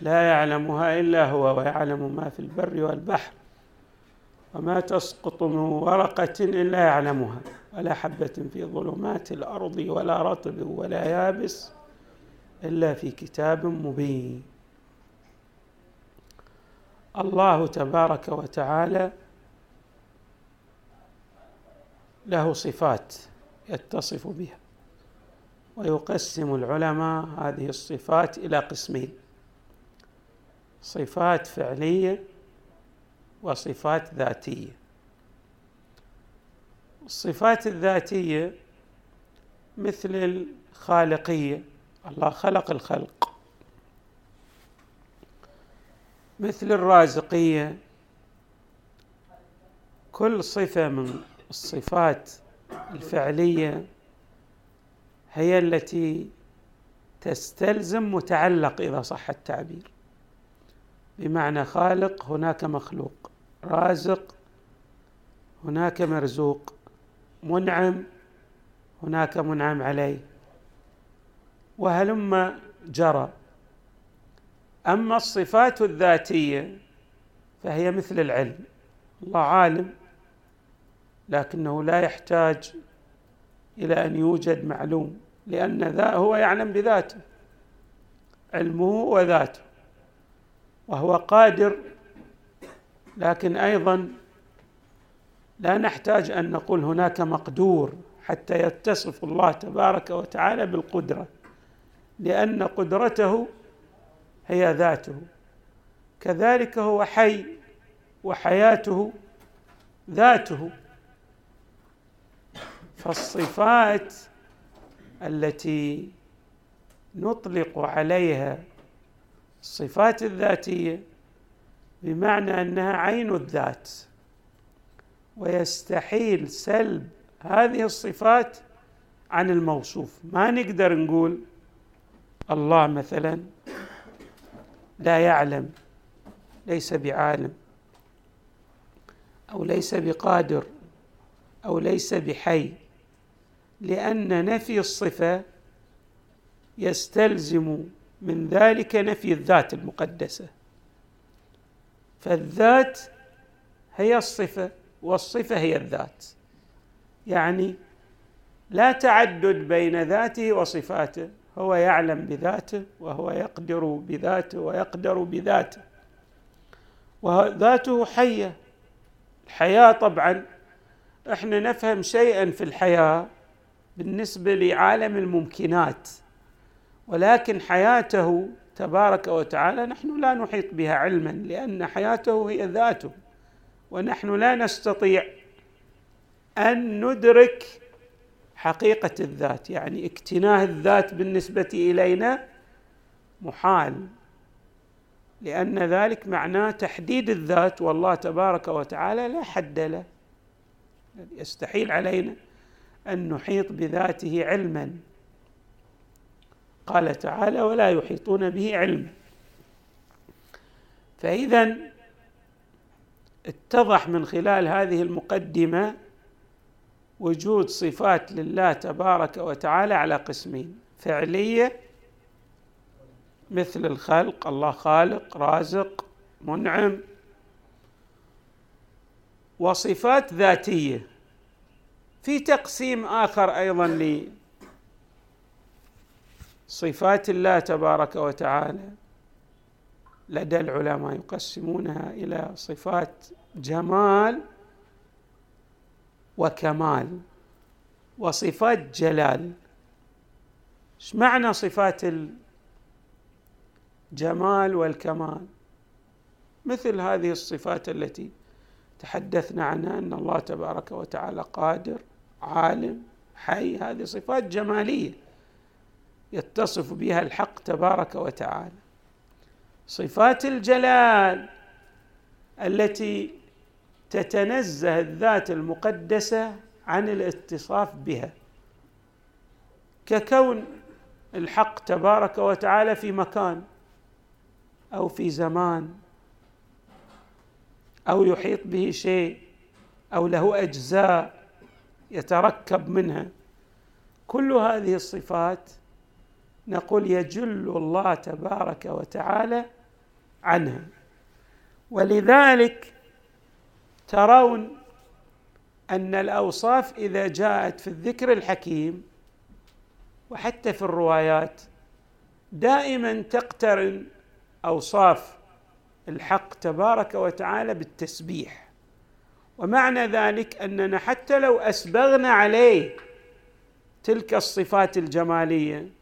لا يعلمها إلا هو ويعلم ما في البر والبحر وما تسقط من ورقة إلا يعلمها. ولا حبة في ظلمات الأرض ولا رطب ولا يابس إلا في كتاب مبين. الله تبارك وتعالى له صفات يتصف بها ويقسم العلماء هذه الصفات إلى قسمين. صفات فعلية وصفات ذاتية. الصفات الذاتية مثل الخالقية. الله خلق الخلق. مثل الرازقية. كل صفة من الصفات الفعلية هي التي تستلزم متعلق إذا صح التعبير. بمعنى خالق هناك مخلوق. رازق هناك مرزوق. منعم هناك منعم عليه. وهلم جرى. أما الصفات الذاتية فهي مثل العلم. الله عالم لكنه لا يحتاج إلى أن يوجد معلوم لأن ذا هو يعلم بذاته. علمه وذاته. وهو قادر لكن أيضا لا نحتاج أن نقول هناك مقدور حتى يتصف الله تبارك وتعالى بالقدرة لأن قدرته هي ذاته. كذلك هو حي وحياته ذاته. فالصفات التي نطلق عليها الصفات الذاتية بمعنى أنها عين الذات ويستحيل سلب هذه الصفات عن الموصوف. ما نقدر نقول الله مثلا لا يعلم ليس بعالم أو ليس بقادر أو ليس بحي لأن نفي الصفة يستلزم من ذلك نفي الذات المقدسة. فالذات هي الصفة والصفة هي الذات. يعني لا تعدد بين ذاته وصفاته هو يعلم بذاته وهو يقدر بذاته ويقدر بذاته. وذاته حية. الحياة طبعا إحنا نفهم شيئا في الحياة بالنسبة لعالم الممكنات. ولكن حياته تبارك وتعالى نحن لا نحيط بها علما لأن حياته هي ذاته ونحن لا نستطيع أن ندرك حقيقة الذات. يعني اكتناه الذات بالنسبة إلينا محال لأن ذلك معناه تحديد الذات والله تبارك وتعالى لا حد له. يستحيل علينا أن نحيط بذاته علما. قال تعالى ولا يحيطون به علما فإذا اتضح من خلال هذه المقدمة وجود صفات لله تبارك وتعالى على قسمين فعلية مثل الخلق الله خالق رازق منعم وصفات ذاتية. في تقسيم آخر أيضا صفات الله تبارك وتعالى لدى العلماء يقسمونها إلى صفات جمال وكمال وصفات جلال. إيش معنى صفات الجمال والكمال؟ مثل هذه الصفات التي تحدثنا عنها أن الله تبارك وتعالى قادر عالم حي هذه صفات جمالية. يتصف بها الحق تبارك وتعالى. صفات الجلال التي تتنزه الذات المقدسة عن الاتصاف بها. ككون الحق تبارك وتعالى في مكان أو في زمان أو يحيط به شيء أو له أجزاء يتركب منها. كل هذه الصفات نقول يجل الله تبارك وتعالى عنها. ولذلك ترون أن الأوصاف إذا جاءت في الذكر الحكيم وحتى في الروايات دائما تقترن أوصاف الحق تبارك وتعالى بالتسبيح. ومعنى ذلك أننا حتى لو أسبغنا عليه تلك الصفات الجمالية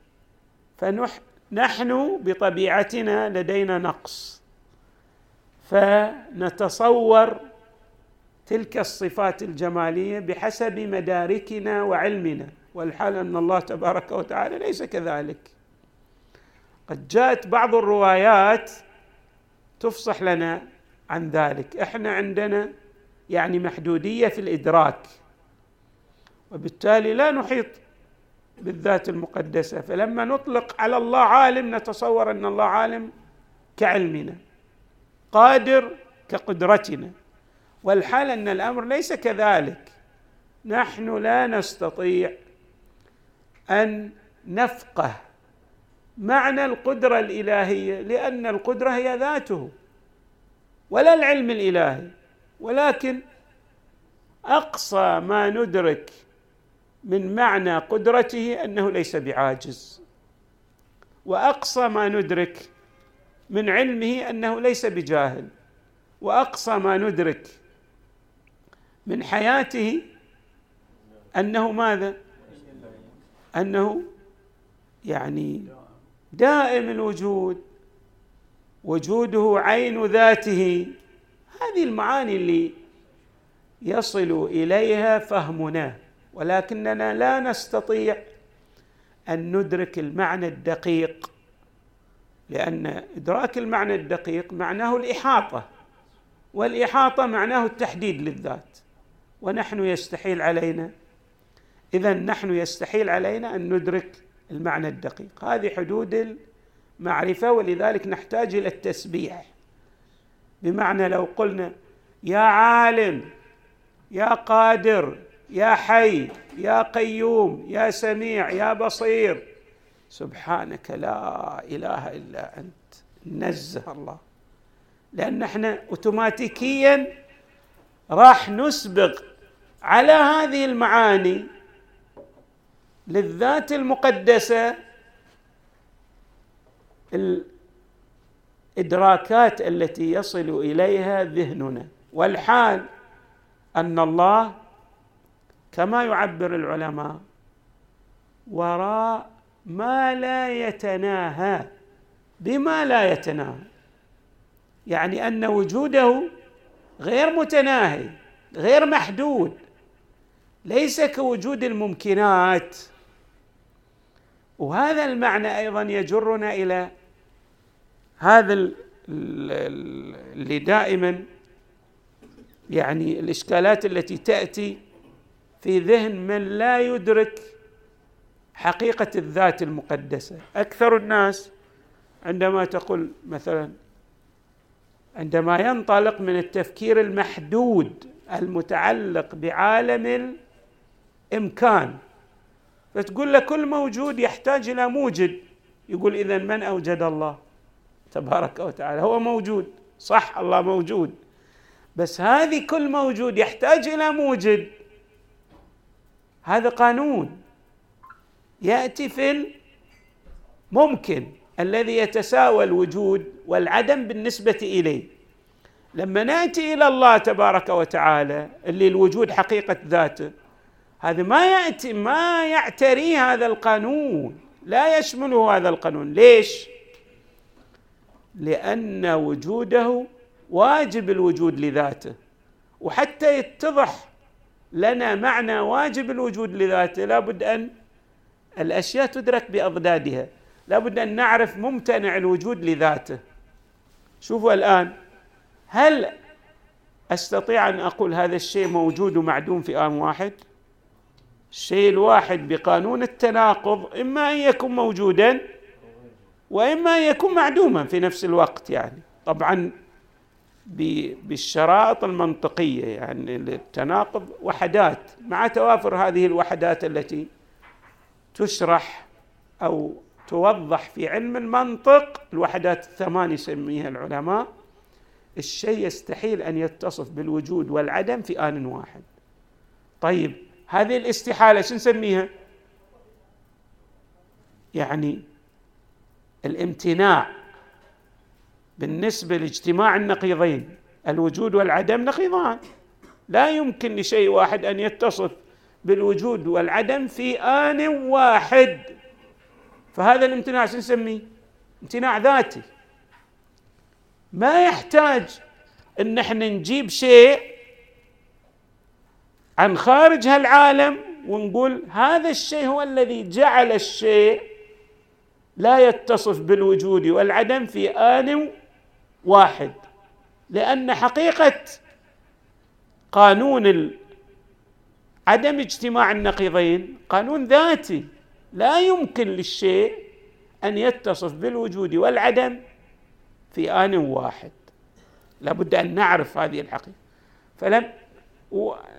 فنحن بطبيعتنا لدينا نقص. فنتصور تلك الصفات الجمالية بحسب مداركنا وعلمنا والحال أن الله تبارك وتعالى ليس كذلك. قد جاءت بعض الروايات تفصح لنا عن ذلك. إحنا عندنا يعني محدودية في الإدراك وبالتالي لا نحيط بالذات المقدسة. فلما نطلق على الله عالم نتصور أن الله عالم كعلمنا قادر كقدرتنا. والحال أن الأمر ليس كذلك. نحن لا نستطيع أن نفقه معنى القدرة الإلهية لأن القدرة هي ذاته ولا العلم الإلهي. ولكن أقصى ما ندرك من معنى قدرته أنه ليس بعاجز. وأقصى ما ندرك من علمه أنه ليس بجاهل. وأقصى ما ندرك من حياته أنه ماذا؟ أنه يعني دائم الوجود وجوده عين ذاته. هذه المعاني اللي يصل إليها فهمنا. ولكننا لا نستطيع أن ندرك المعنى الدقيق لأن إدراك المعنى الدقيق معناه الإحاطة والإحاطة معناه التحديد للذات ونحن يستحيل علينا اذا نحن يستحيل علينا أن ندرك المعنى الدقيق. هذه حدود المعرفة ولذلك نحتاج إلى التسبيح. بمعنى لو قلنا يا عالم يا قادر يا حي يا قيوم يا سميع يا بصير. سبحانك لا إله إلا أنت. نزه الله. لأن إحنا اوتوماتيكيا راح نسبق على هذه المعاني للذات المقدسة الإدراكات التي يصل إليها ذهننا. والحال أن الله كما يعبر العلماء وراء ما لا يتناهى بما لا يتناهى. يعني أن وجوده غير متناهي غير محدود ليس كوجود الممكنات. وهذا المعنى أيضا يجرنا إلى هذا اللي دائما يعني الإشكالات التي تأتي في ذهن من لا يدرك حقيقة الذات المقدسة. أكثر الناس عندما تقول مثلا عندما ينطلق من التفكير المحدود المتعلق بعالم الإمكان فتقول له كل موجود يحتاج إلى موجد. يقول اذا من أوجد الله تبارك وتعالى؟ هو موجود. صح الله موجود. بس هذه كل موجود يحتاج إلى موجد. هذا قانون يأتي في الممكن الذي يتساوى الوجود والعدم بالنسبة إليه. لما نأتي إلى الله تبارك وتعالى اللي الوجود حقيقة ذاته هذا ما يأتي ما يعتري هذا القانون لا يشمله هذا القانون. ليش؟ لأن وجوده واجب الوجود لذاته وحتى يتضح لنا معنى واجب الوجود لذاته. لابد أن الأشياء تدرك بأضدادها. لابد أن نعرف ممتنع الوجود لذاته. شوفوا الآن هل أستطيع أن أقول هذا الشيء موجود ومعدوم في آن واحد؟ الشيء الواحد بقانون التناقض إما أن يكون موجودا وإما أن يكون معدوما في نفس الوقت يعني. طبعا بالشرائط المنطقية يعني التناقض وحدات مع توافر هذه الوحدات التي تشرح أو توضح في علم المنطق الوحدات الثمان يسميها العلماء الشيء يستحيل أن يتصف بالوجود والعدم في آن واحد. طيب هذه الاستحالة شو نسميها؟ يعني الامتناع. بالنسبة لاجتماع النقيضين الوجود والعدم نقيضان. لا يمكن لشيء واحد أن يتصف بالوجود والعدم في آن واحد. فهذا الامتناع شو نسميه؟ امتناع ذاتي. ما يحتاج إن إحنا نجيب شيء عن خارج هالعالم ونقول هذا الشيء هو الذي جعل الشيء لا يتصف بالوجود والعدم في آن واحد. لأن حقيقة قانون عدم اجتماع النقيضين قانون ذاتي لا يمكن للشيء أن يتصف بالوجود والعدم في آن واحد. لابد أن نعرف هذه الحقيقة. فلم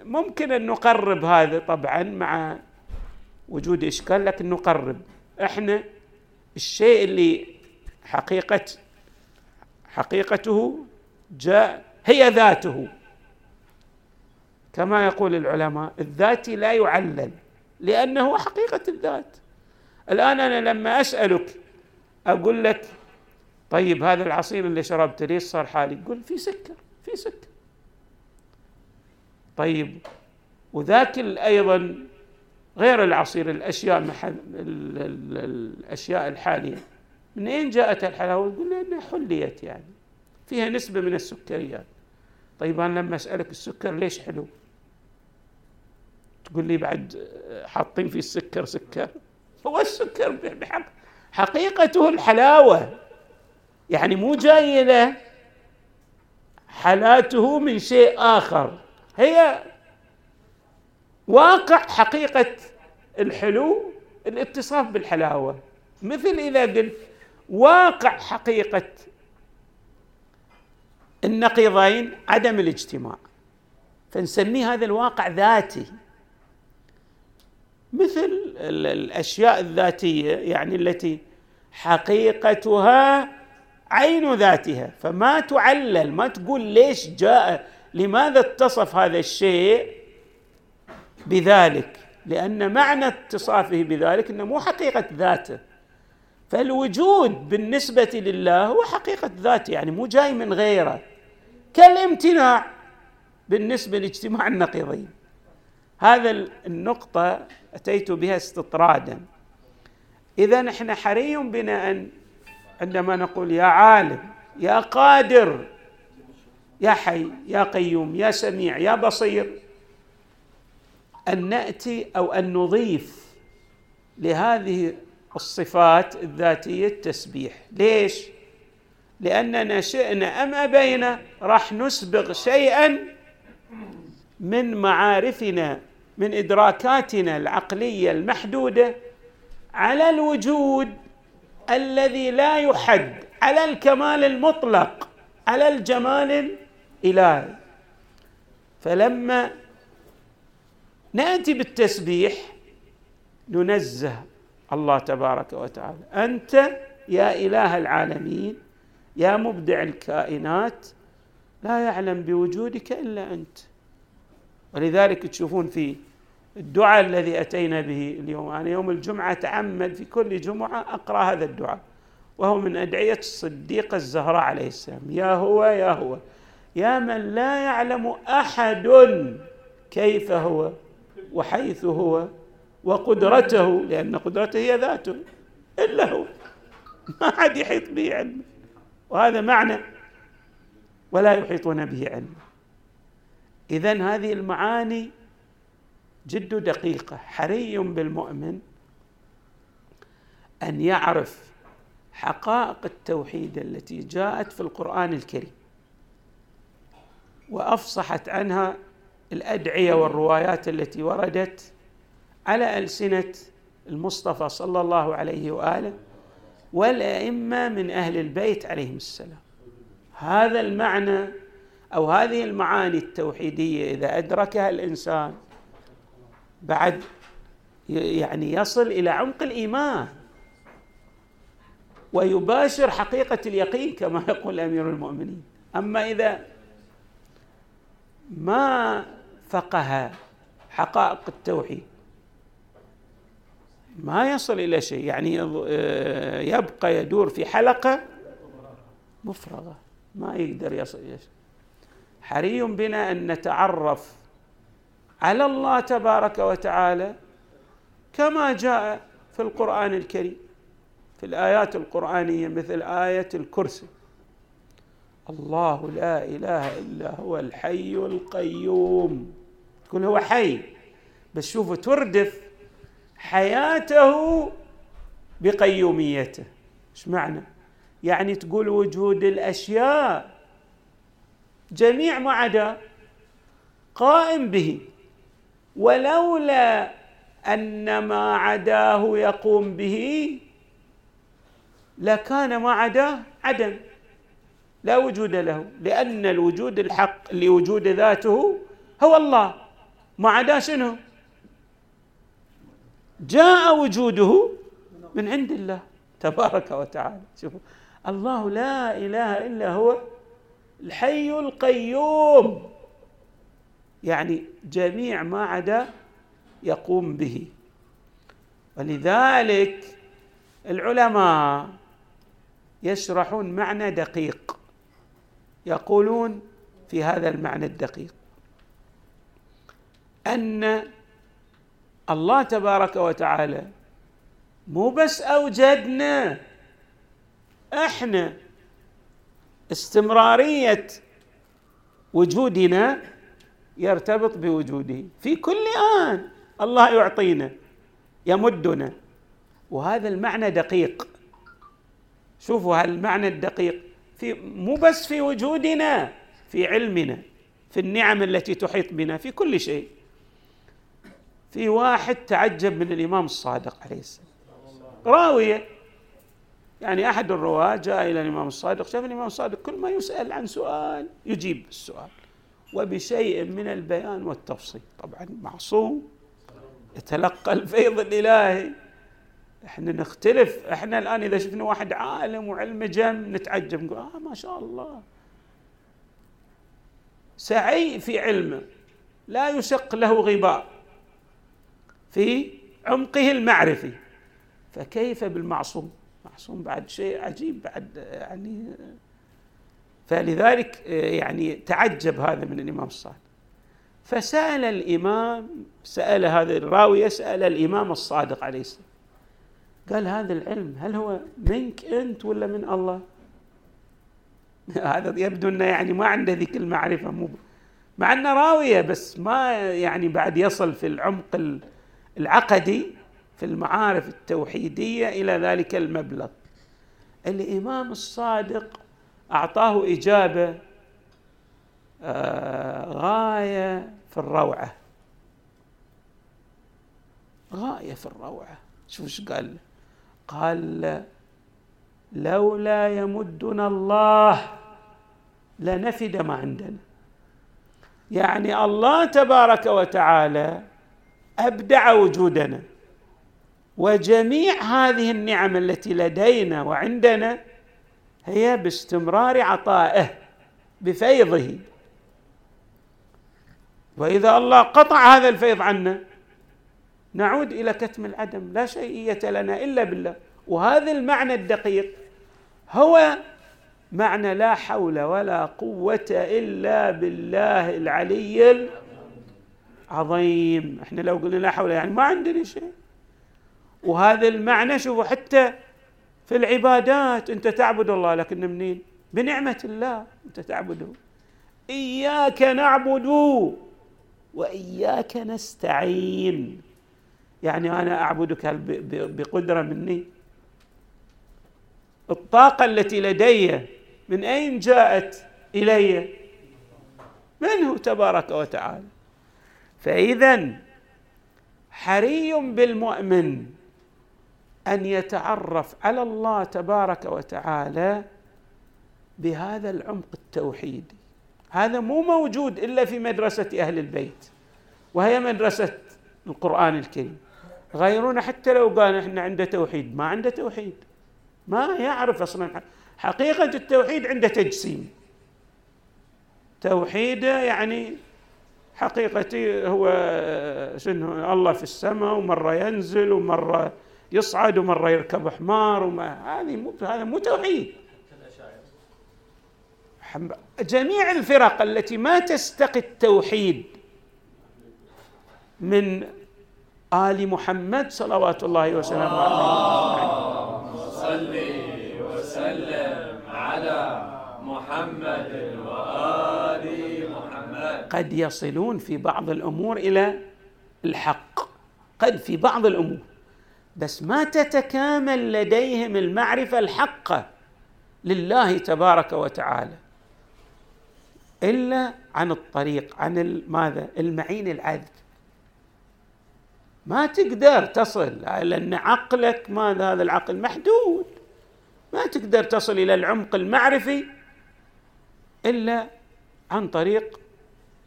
ممكن أن نقرب هذا طبعا مع وجود إشكال لكن نقرب. إحنا الشيء اللي حقيقة حقيقته جاء هي ذاته. كما يقول العلماء الذاتي لا يعلل لأنه حقيقة الذات. الآن أنا لما أسألك أقول لك طيب هذا العصير اللي شربته ليش صار حالي؟ يقول في سكر في سكر. طيب وذاك أيضا غير العصير الأشياء محل الأشياء الحاليه من اين جاءت الحلاوة؟ يقول لأنها حليت يعني فيها نسبة من السكريات. طيب أنا لما أسألك السكر ليش حلو؟ تقول لي بعد حاطين فيه السكر سكر. هو السكر بحق حقيقته الحلاوة. يعني مو جاي له حالاته من شيء آخر. هي واقع حقيقة الحلو الاتصاف بالحلاوة. مثل إذا قلت واقع حقيقة النقيضين عدم الاجتماع. فنسميه هذا الواقع ذاتي. مثل الأشياء الذاتية يعني التي حقيقتها عين ذاتها. فما تعلل ما تقول ليش جاء لماذا اتصف هذا الشيء بذلك؟ لأن معنى اتصافه بذلك إنه مو حقيقة ذاته. فالوجود بالنسبة لله هو حقيقة ذاته يعني مو جاي من غيره. كالامتناع بالنسبة لاجتماع النقيضين. هذا النقطة أتيت بها استطرادا. إذا إحنا حري بنا أن عندما نقول يا عالم يا قادر يا حي يا قيوم يا سميع يا بصير أن نأتي أو أن نضيف لهذه الصفات الذاتية التسبيح. ليش؟ لأننا شئنا أم أبينا راح نسبغ شيئا من معارفنا من إدراكاتنا العقلية المحدودة على الوجود الذي لا يحد على الكمال المطلق على الجمال الإلهي. فلما نأتي بالتسبيح ننزه الله تبارك وتعالى. أنت يا إله العالمين يا مبدع الكائنات لا يعلم بوجودك إلا أنت. ولذلك تشوفون في الدعاء الذي أتينا به اليوم. أنا يوم الجمعة أتعمد في كل جمعة أقرأ هذا الدعاء وهو من أدعية الصديقه الزهراء عليه السلام. يا هو يا هو. يا من لا يعلم أحد كيف هو وحيث هو. وقدرته لأن قدرته هي ذاته إلا هو. ما حد يحيط به علمه وهذا معنى ولا يحيطون به علما اذا هذه المعاني جد دقيقة. حري بالمؤمن أن يعرف حقائق التوحيد التي جاءت في القرآن الكريم وأفصحت عنها الأدعية والروايات التي وردت على ألسنة المصطفى صلى الله عليه وآله والأئمة من أهل البيت عليهم السلام. هذا المعنى أو هذه المعاني التوحيدية إذا أدركها الإنسان بعد يعني يصل إلى عمق الإيمان ويباشر حقيقة اليقين كما يقول أمير المؤمنين. أما إذا ما فقه حقائق التوحيد ما يصل إلى شيء. يعني يبقى يدور في حلقة مفرغة ما يقدر يصل إلى شيء حري بنا أن نتعرف على الله تبارك وتعالى كما جاء في القرآن الكريم في الآيات القرآنية مثل آية الكرسي. الله لا إله إلا هو الحي القيوم. يقول هو حي بس شوفوا تردف حياته بقيوميته. إيش معنى؟ يعني تقول وجود الأشياء جميع ما عدا قائم به ولولا أن ما عداه يقوم به لكان ما عداه عدم لا وجود له لأن الوجود الحق لوجود ذاته هو الله. ما عداه شنو؟ جاء وجوده من عند الله تبارك وتعالى. شوفوا الله لا إله إلا هو الحي القيوم. يعني جميع ما عدا يقوم به. ولذلك العلماء يشرحون معنى دقيق يقولون في هذا المعنى الدقيق أن الله تبارك وتعالى مو بس أوجدنا إحنا استمرارية وجودنا يرتبط بوجوده. في كل آن الله يعطينا يمدنا. وهذا المعنى دقيق. شوفوا هالمعنى الدقيق. في مو بس في وجودنا في علمنا في النعم التي تحيط بنا في كل شيء. في واحد تعجب من الإمام الصادق عليه السلام. راويه يعني أحد الرواة جاء إلى الإمام الصادق شاف الإمام الصادق كل ما يسأل عن سؤال يجيب السؤال. وبشيء من البيان والتفصيل. طبعا معصوم. يتلقى الفيض الإلهي. إحنا نختلف. إحنا الآن إذا شفنا واحد عالم وعلم جم نتعجب نقول آه ما شاء الله. سعي في علمه. لا يشق له غباء. في عمقه المعرفي. فكيف بالمعصوم؟ معصوم بعد شيء عجيب بعد يعني فلذلك يعني تعجب هذا من الإمام الصادق. فسأل الإمام سأل هذا الراوي يسال الإمام الصادق عليه السلام. قال هذا العلم هل هو منك أنت ولا من الله؟ هذا يبدو إنه يعني ما عنده ذيك المعرفة مو مع إنه راوية بس ما يعني بعد يصل في العمق العقدي في المعارف التوحيدية إلى ذلك المبلغ. الإمام الصادق أعطاه إجابة آه غاية في الروعة. غاية في الروعة، شوف إيش قال. قال لولا يمدنا الله لنفد ما عندنا يعني الله تبارك وتعالى أبدع وجودنا. وجميع هذه النعم التي لدينا وعندنا هي باستمرار عطائه بفيضه. وإذا الله قطع هذا الفيض عنا نعود إلى كتم العدم. لا شيئية لنا إلا بالله. وهذا المعنى الدقيق هو معنى لا حول ولا قوة إلا بالله العلي العظيم إحنا لو قلنا لا حول يعني ما عندنا شيء. وهذا المعنى شوفوا حتى في العبادات أنت تعبد الله لكن منين؟ بنعمة الله أنت تعبده. إياك نعبد وإياك نستعين. يعني أنا أعبدك بقدرة مني؟ الطاقة التي لدي من أين جاءت إلي؟ منه تبارك وتعالى. فإذا حري بالمؤمن أن يتعرف على الله تبارك وتعالى بهذا العمق التوحيدي. هذا مو موجود إلا في مدرسة أهل البيت وهي مدرسة القرآن الكريم. غيرنا حتى لو قال إحنا عنده توحيد ما عنده توحيد. ما يعرف أصلا حقيقة التوحيد عنده تجسيم. توحيده يعني حقيقتي هو شنو الله في السماء ومرة ينزل ومرة يصعد ومرة يركب حمار وما هذه مو هذا مو توحيد. جميع الفرق التي ما تستقي التوحيد من آل محمد صلوات الله وسلامه عليه. صل وسلم على محمد وآل قد يصلون في بعض الأمور إلى الحق. قد في بعض الأمور. بس ما تتكامل لديهم المعرفة الحقة لله تبارك وتعالى. إلا عن الطريق عن ماذا؟ المعين العذب. ما تقدر تصل لأن عقلك ماذا؟ هذا العقل محدود. ما تقدر تصل إلى العمق المعرفي إلا عن طريق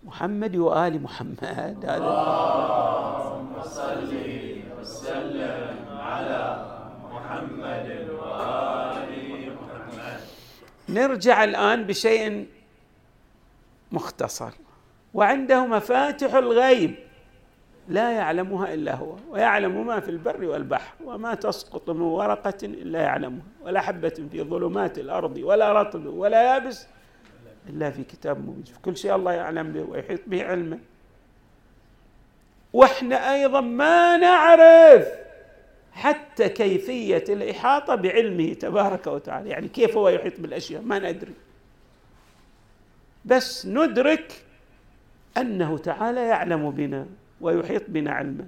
محمد وآل محمد. اللهم صل وسلم على محمد وآل محمد نرجع الآن بشيء مختصر. وعنده مفاتح الغيب لا يعلمها إلا هو ويعلم ما في البر والبحر وما تسقط من ورقة إلا يعلمها ولا حبة في ظلمات الأرض ولا رطب ولا يابس إلا في كتاب مبين. كل شيء الله يعلم به ويحيط به علمه. وإحنا أيضا ما نعرف حتى كيفية الإحاطة بعلمه تبارك وتعالى. يعني كيف هو يحيط بالأشياء؟ ما ندري. بس ندرك أنه تعالى يعلم بنا ويحيط بنا علما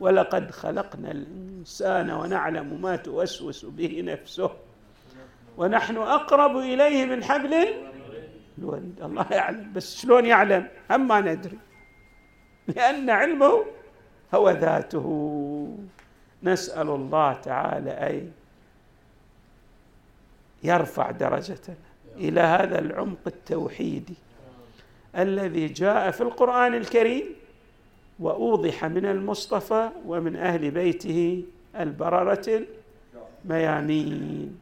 ولقد خلقنا الإنسان ونعلم ما توسوس به نفسه. ونحن أقرب إليه من حبل الوريد الله يعلم. بس شلون يعلم؟ هم ما ندري. لأن علمه هو ذاته. نسأل الله تعالى أن يرفع درجتنا إلى هذا العمق التوحيدي الذي جاء في القرآن الكريم وأوضح من المصطفى ومن أهل بيته البررة الميامين.